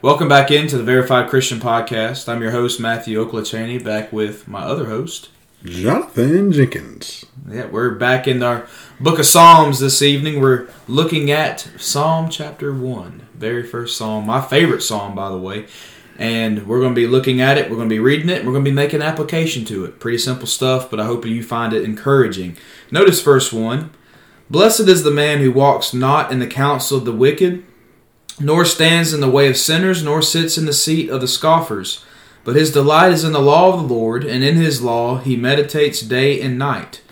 Welcome back into the Verified Christian Podcast. I'm your host, Matthew Oklachany, back with my other host, Jonathan Jenkins. Yeah, we're back in our book of Psalms this evening. We're looking at Psalm chapter 1, very first psalm, my favorite psalm, by the way. And we're going to be looking at it, we're going to be reading it, we're going to be making application to it. Pretty simple stuff, but I hope you find it encouraging. Notice verse 1 Blessed is the man who walks not in the counsel of the wicked nor stands in the way of sinners, nor sits in the seat of the scoffers. But his delight is in the law of the Lord, and in his law he meditates day and night.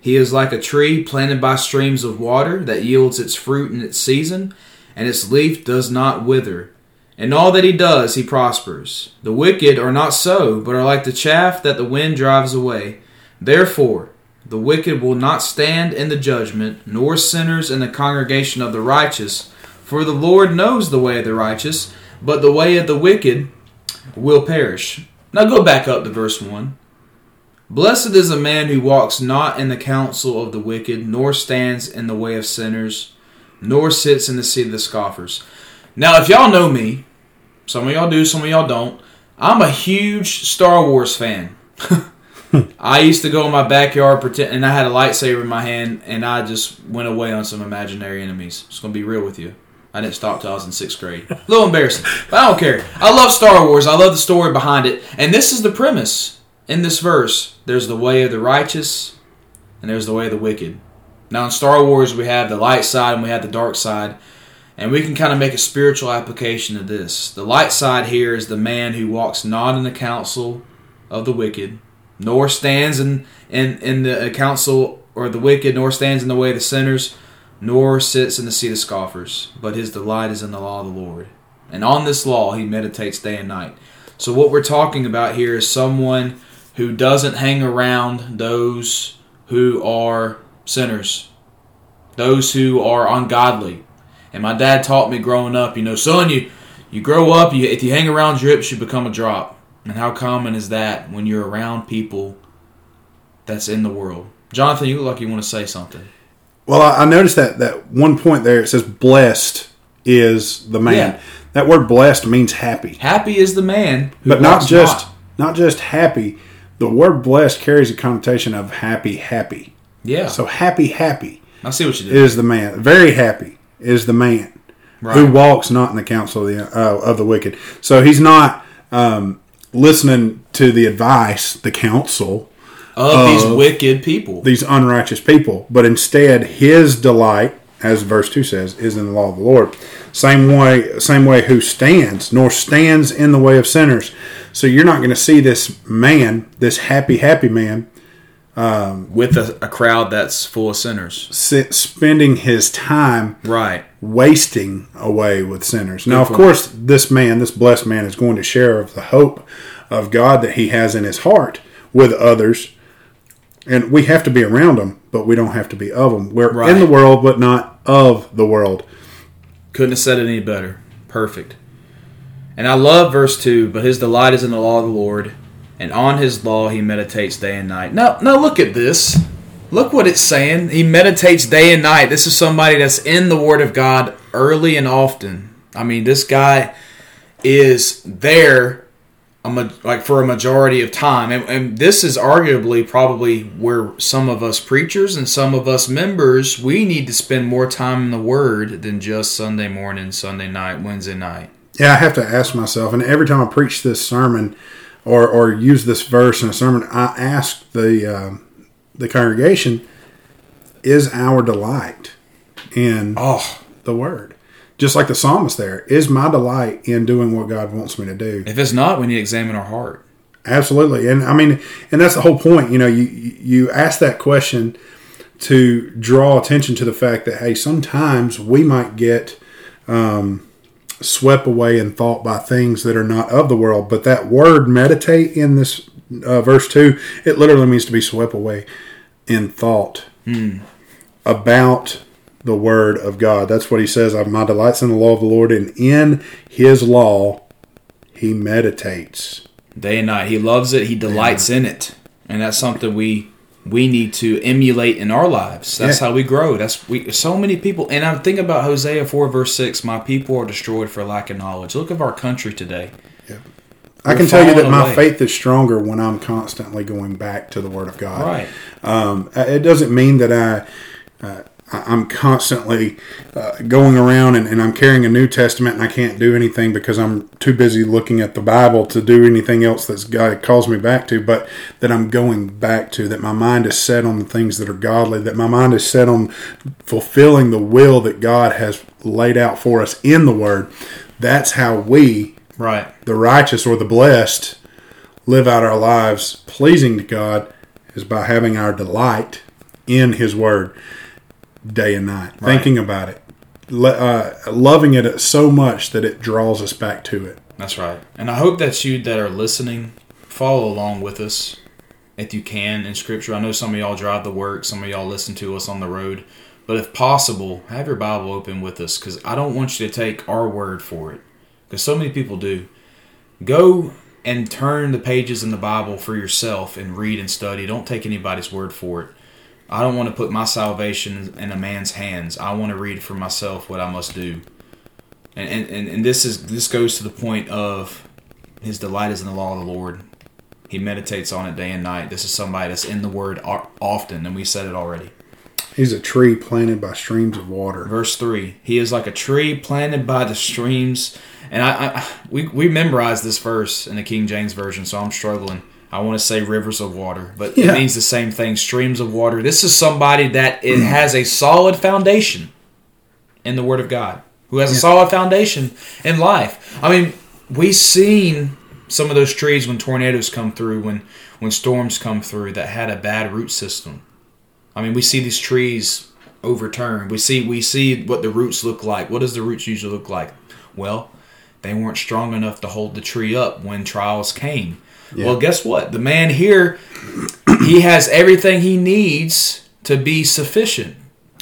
He is like a tree planted by streams of water that yields its fruit in its season, and its leaf does not wither. In all that he does, he prospers. The wicked are not so, but are like the chaff that the wind drives away. Therefore, the wicked will not stand in the judgment, nor sinners in the congregation of the righteous. For the Lord knows the way of the righteous, but the way of the wicked will perish. Now go back up to verse 1. Blessed is a man who walks not in the counsel of the wicked, nor stands in the way of sinners, nor sits in the seat of the scoffers. Now, if y'all know me, some of y'all do, some of y'all don't, I'm a huge Star Wars fan. I used to go in my backyard pretend, and I had a lightsaber in my hand, and I just went away on some imaginary enemies. Just gonna be real with you. I didn't stop till I was in sixth grade. A little embarrassing, but I don't care. I love Star Wars. I love the story behind it. And this is the premise in this verse there's the way of the righteous, and there's the way of the wicked. Now, in Star Wars, we have the light side and we have the dark side. And we can kind of make a spiritual application of this. The light side here is the man who walks not in the counsel of the wicked, nor stands in, in, in the counsel or the wicked, nor stands in the way of the sinners nor sits in the seat of scoffers, but his delight is in the law of the Lord. And on this law he meditates day and night. So, what we're talking about here is someone who doesn't hang around those who are sinners, those who are ungodly. And my dad taught me growing up, you know, son, you, you grow up, you, if you hang around drips, you become a drop. And how common is that when you're around people that's in the world? Jonathan, you look like you want to say something. Well, I, noticed that that one point there it says blessed is the man. Yeah. That word blessed means happy. Happy is the man, but not just not. not just happy. The word blessed carries a connotation of happy, happy. Yeah. So happy, happy. I see what you did. Is the man very happy? Is the man right. who walks not in the counsel of the uh, of the wicked? So he's not um, listening to the advice, the counsel of, these wicked people, these unrighteous people, but instead his delight, as verse two says, is in the law of the Lord. Same way, same way who stands, nor stands in the way of sinners. So you're not going to see this man, this happy, happy man, um, with a, a, crowd that's full of sinners, sit, spending his time right wasting away with sinners. Good now, point. of course, this man, this blessed man, is going to share of the hope of God that he has in his heart with others and we have to be around them, but we don't have to be of them. We're right. in the world, but not of the world. Couldn't have said it any better. Perfect. And I love verse two. But his delight is in the law of the Lord, and on his law he meditates day and night. Now, now look at this. Look what it's saying. He meditates day and night. This is somebody that's in the Word of God early and often. I mean, this guy is there a, like for a majority of time. And, and, this is arguably probably where some of us preachers and some of us members we need to spend more time in the word than just sunday morning sunday night wednesday night. Yeah i have to ask myself and every time i preach this sermon or, or use this verse in a sermon i ask the uh, the congregation is our delight in oh. the word just like the psalmist there, is my delight in doing what God wants me to do. If it's not, we need to examine our heart. Absolutely, and I mean, and that's the whole point. You know, you you ask that question to draw attention to the fact that hey, sometimes we might get um, swept away in thought by things that are not of the world. But that word meditate in this uh, verse two, it literally means to be swept away in thought mm. about the word of God. That's what he says. My delights in the law of the Lord, and in his law he meditates. Day and night. He loves it. He delights in it. And that's something we we need to emulate in our lives. That's Yeah. how we grow. That's we so many people and I'm thinking about Hosea 4 verse 6, my people are destroyed for lack of knowledge. Look at our country today. I can tell you that falling my faith is stronger when I'm constantly going back to the Word of God. Right. Um, it doesn't mean that I, uh, I- I'm constantly uh, going around and, and I'm carrying a New Testament and I can't do anything because I'm too busy looking at the Bible to do anything else that's God calls me back to. But that I'm going back to, that my mind is set on the things that are godly, that my mind is set on fulfilling the will that God has laid out for us in the Word. That's how we Right. the righteous or the blessed live out our lives pleasing to God is by having our delight in His Word day and night, Right. thinking about it, uh, loving it so much that it draws us back to it. That's right. And I hope that you that are listening follow along with us if you can in scripture. I know some of y'all drive to work, some of y'all listen to us on the road. But if possible, have your Bible open with us because I don't want you to take our word for it because so many people do. Go and turn the pages in the Bible for yourself and read and study. Don't take anybody's word for it. I don't want to put my salvation in a man's hands. I want to read for myself what I must do. And, and, and, this is this goes to the point of his delight is in the law of the Lord. He meditates on it day and night. This is somebody that's in the word often, and we said it already. He's a tree planted by streams of water. Verse three: He is like a tree planted by the streams. And I, I we we memorized this verse in the King James version, so I'm struggling. I want to say rivers of water, but Yeah. it means the same thing: streams of water. This is somebody that it mm. has a solid foundation in the Word of God, who has a solid foundation in life. I mean, we've seen some of those trees when tornadoes come through, when when storms come through, that had a bad root system. I mean, we see these trees overturned. We see we see what the roots look like. What does the roots usually look like? Well, they weren't strong enough to hold the tree up when trials came. Well, guess what? The man here, he has everything he needs to be sufficient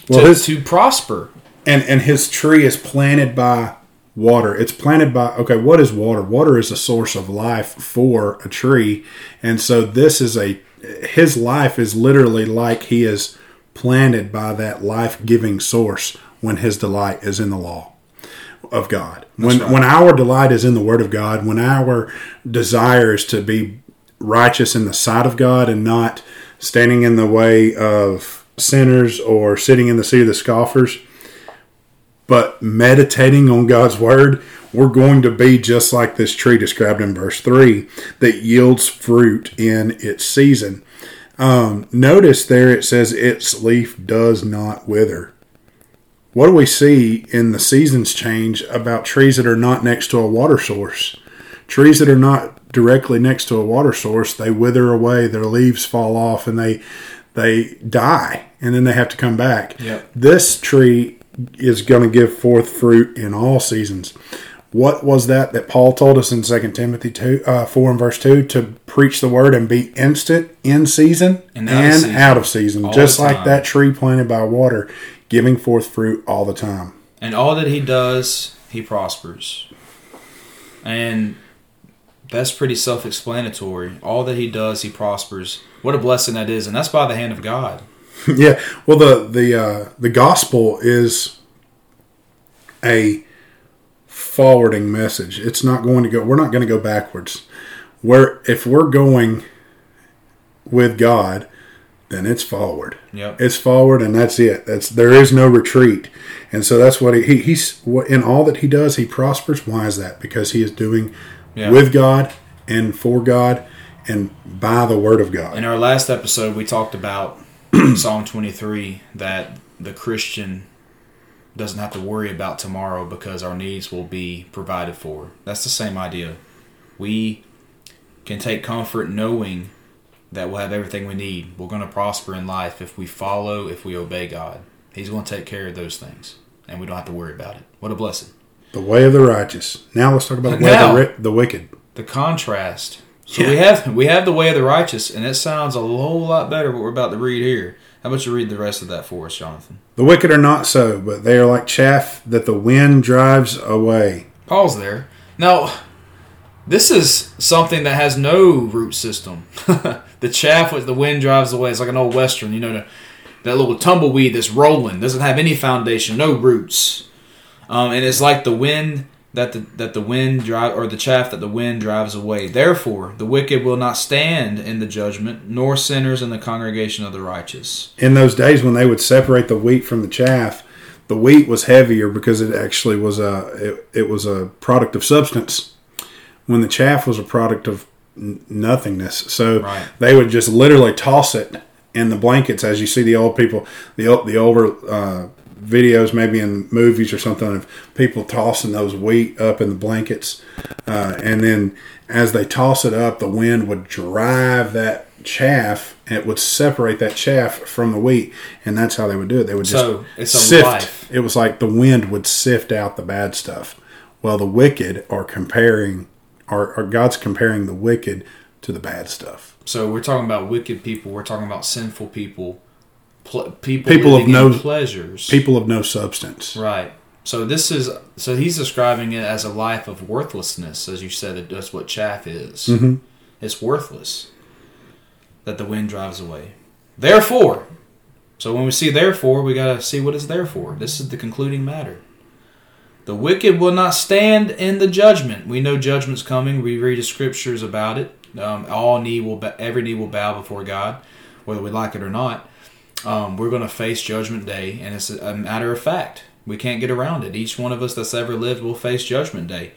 Well, to, his- to prosper. and and his tree is planted by water it's planted by okay what is water water is a source of life for a tree and so this is a his life is literally like he is planted by that life-giving source when his delight is in the law of God. When right. when our delight is in the Word of God, when our desire is to be righteous in the sight of God and not standing in the way of sinners or sitting in the seat of the scoffers, but meditating on God's Word, we're going to be just like this tree described in verse 3 that yields fruit in its season. Um, notice there it says its leaf does not wither what do we see in the seasons change about trees that are not next to a water source? Trees that are not directly next to a water source, they wither away, their leaves fall off, and they they die, and then they have to come back. Yep. This tree is going to give forth fruit in all seasons. What was that that Paul told us in 2 Timothy 2, uh, 4 and verse 2 to preach the word and be instant in season And and, out of season. out of season, just like that tree planted by water, giving forth fruit all the time. And all that he does, he prospers. And that's pretty self explanatory. All that he does, he prospers. What a blessing that is, and that's by the hand of God. yeah. Well, the the uh, the gospel is a forwarding message. It's not going to go. We're not going to go backwards. Where if we're going with God, then it's forward. Yep. It's forward, and that's it. That's there is no retreat. And so that's what he, he he's what in all that he does, he prospers. Why is that? Because he is doing Yeah. with God and for God and by the word of God. In our last episode, we talked about Psalm 23 that the Christian doesn't have to worry about tomorrow because our needs will be provided for. That's the same idea. We can take comfort knowing that we'll have everything we need. We're going to prosper in life if we follow, if we obey God. He's going to take care of those things, and we don't have to worry about it. What a blessing. The way of the righteous. Now let's talk about the way Now- of the, ri- the wicked. The contrast. So we have we have the way of the righteous, and it sounds a whole lot better what we're about to read here. How about you read the rest of that for us, Jonathan? The wicked are not so, but they are like chaff that the wind drives away. Pause there. Now, This is something that has no root system. the chaff with the wind drives away. It's like an old western, you know, that little tumbleweed that's rolling doesn't have any foundation, no roots, um, and it's like the wind that the that the wind drive or the chaff that the wind drives away. Therefore, the wicked will not stand in the judgment, nor sinners in the congregation of the righteous. In those days when they would separate the wheat from the chaff, the wheat was heavier because it actually was a it, it was a product of substance when the chaff was a product of n- nothingness. So Right. they would just literally toss it in the blankets, as you see the old people, the the older uh, videos, maybe in movies or something, of people tossing those wheat up in the blankets, uh, and then as they toss it up, the wind would drive that chaff and it would separate that chaff from the wheat and that's how they would do it they would just So, it's a sift life. it was like the wind would sift out the bad stuff. Well, the wicked are comparing, or, or God's comparing the wicked to the bad stuff. So we're talking about wicked people. We're talking about sinful people. Pl- people People of no- pleasures. People of no substance. Right. So this is so he's describing it as a life of worthlessness, as you said. It, that's what chaff is. Mhm. It's worthless. That the wind drives away. Therefore, so when we see therefore, we gotta see what is it's there for. This is the concluding matter. The wicked will not stand in the judgment. We know judgment's coming. We read the scriptures about it. Um, all knee will, ba- every knee will bow before God, whether we like it or not. Um, we're going to face Judgment Day, and it's a matter of fact. We can't get around it. Each one of us that's ever lived will face Judgment Day.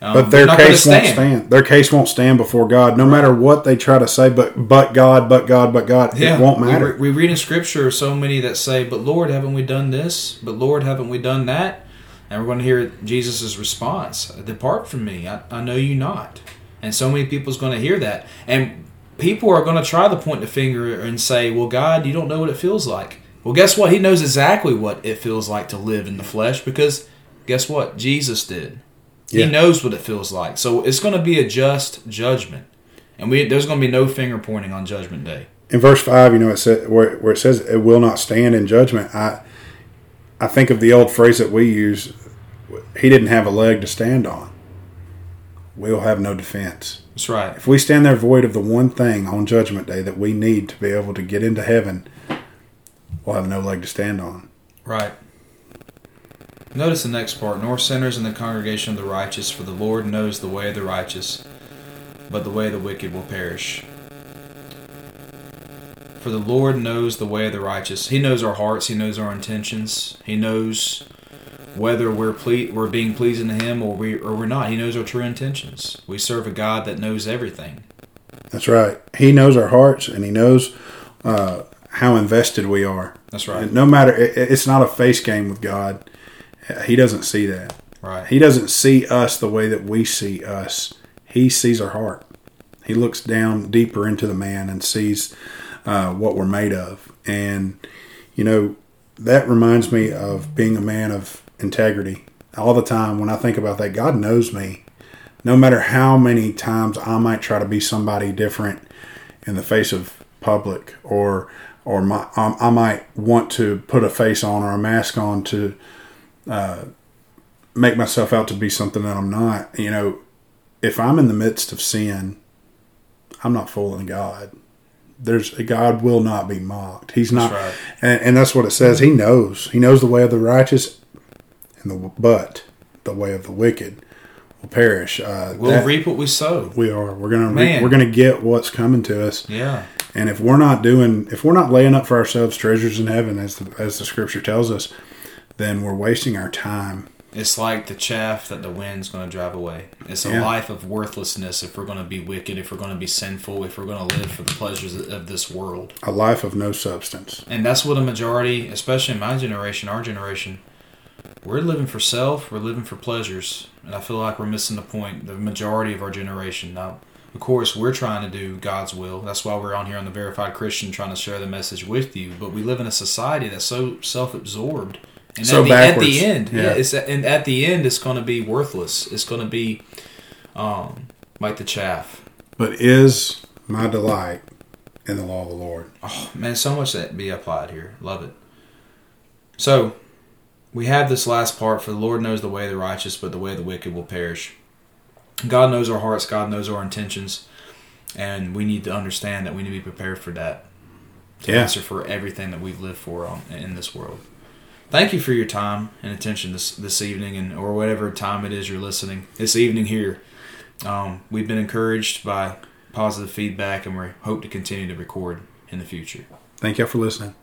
Um, But their case won't stand. Their case won't stand before God, no matter what they try to say. But but God, but God, but God, Yeah, it won't matter. re- We, read in Scripture so many that say, "But Lord, haven't we done this? But Lord, haven't we done that?" And we're going to hear Jesus' response: "Depart from me, I, I know you not." And so many people's going to hear that, and people are going to try to point the finger and say, "Well, God, you don't know what it feels like." Well, guess what? He knows exactly what it feels like to live in the flesh because guess what? Jesus did. Yeah. He knows what it feels like. So it's going to be a just judgment, and we there's going to be no finger pointing on Judgment Day. in verse five, you know, it said where, where it says it will not stand in judgment. I I think of the old phrase that we use: He didn't have a leg to stand on. We'll have no defense. That's right. If we stand there void of the one thing on Judgment Day that we need to be able to get into heaven, we'll have no leg to stand on. Right. Notice the next part nor sinners in the congregation of the righteous, for the Lord knows the way of the righteous, but the way of the wicked will perish. For the Lord knows the way of the righteous. He knows our hearts, He knows our intentions, He knows whether we're ple- we're being pleasing to Him or we or we're not. He knows our true intentions. We serve a God that knows everything. That's right. He knows our hearts, and He knows uh, how invested we are. That's right. And no matter, it, it's not a face game with God. He doesn't see that. Right. He doesn't see us the way that we see us. He sees our heart. He looks down deeper into the man and sees uh, what we're made of. And, you know, that reminds me of being a man of integrity. All the time when I think about that, God knows me. No matter how many times I might try to be somebody different in the face of public or or my, um, I might want to put a face on or a mask on to uh, make myself out to be something that I'm not. You know, if I'm in the midst of sin, I'm not fooling God. There's a God will not be mocked. He's not, right. and, and that's what it says. He knows. He knows the way of the righteous, and the but the way of the wicked will perish. Uh, We'll that- reap what we sow. we are. We're gonna. Re- we're gonna get what's coming to us. Yeah. And if we're not doing, if we're not laying up for ourselves treasures in heaven, as the, as the scripture tells us, then we're wasting our time. It's like the chaff that the wind's going to drive away. It's a Yeah. life of worthlessness if we're going to be wicked, if we're going to be sinful, if we're going to live for the pleasures of this world. A life of no substance. And that's what a majority, especially in my generation, our generation, we're living for self, we're living for pleasures. And I feel like we're missing the point, the majority of our generation. Now, of course, we're trying to do God's will. That's why we're on here on the Verified Christian trying to share the message with you. But we live in a society that's so self absorbed. And So at, the, at the end, yeah, Yeah. it's and at the end, it's going to be worthless. It's going to be um, like the chaff. But is my delight in the law of the Lord. Oh, man, so much that be applied here. Love it. So, we have this last part for the Lord knows the way of the righteous, but the way of the wicked will perish. God knows our hearts, God knows our intentions, and we need to understand that we need to be prepared for that to Yeah. answer for everything that we've lived for on, in this world. Thank you for your time and attention this this evening, and or whatever time it is you're listening this evening here. Um, we've been encouraged by positive feedback, and we hope to continue to record in the future. Thank y'all for listening.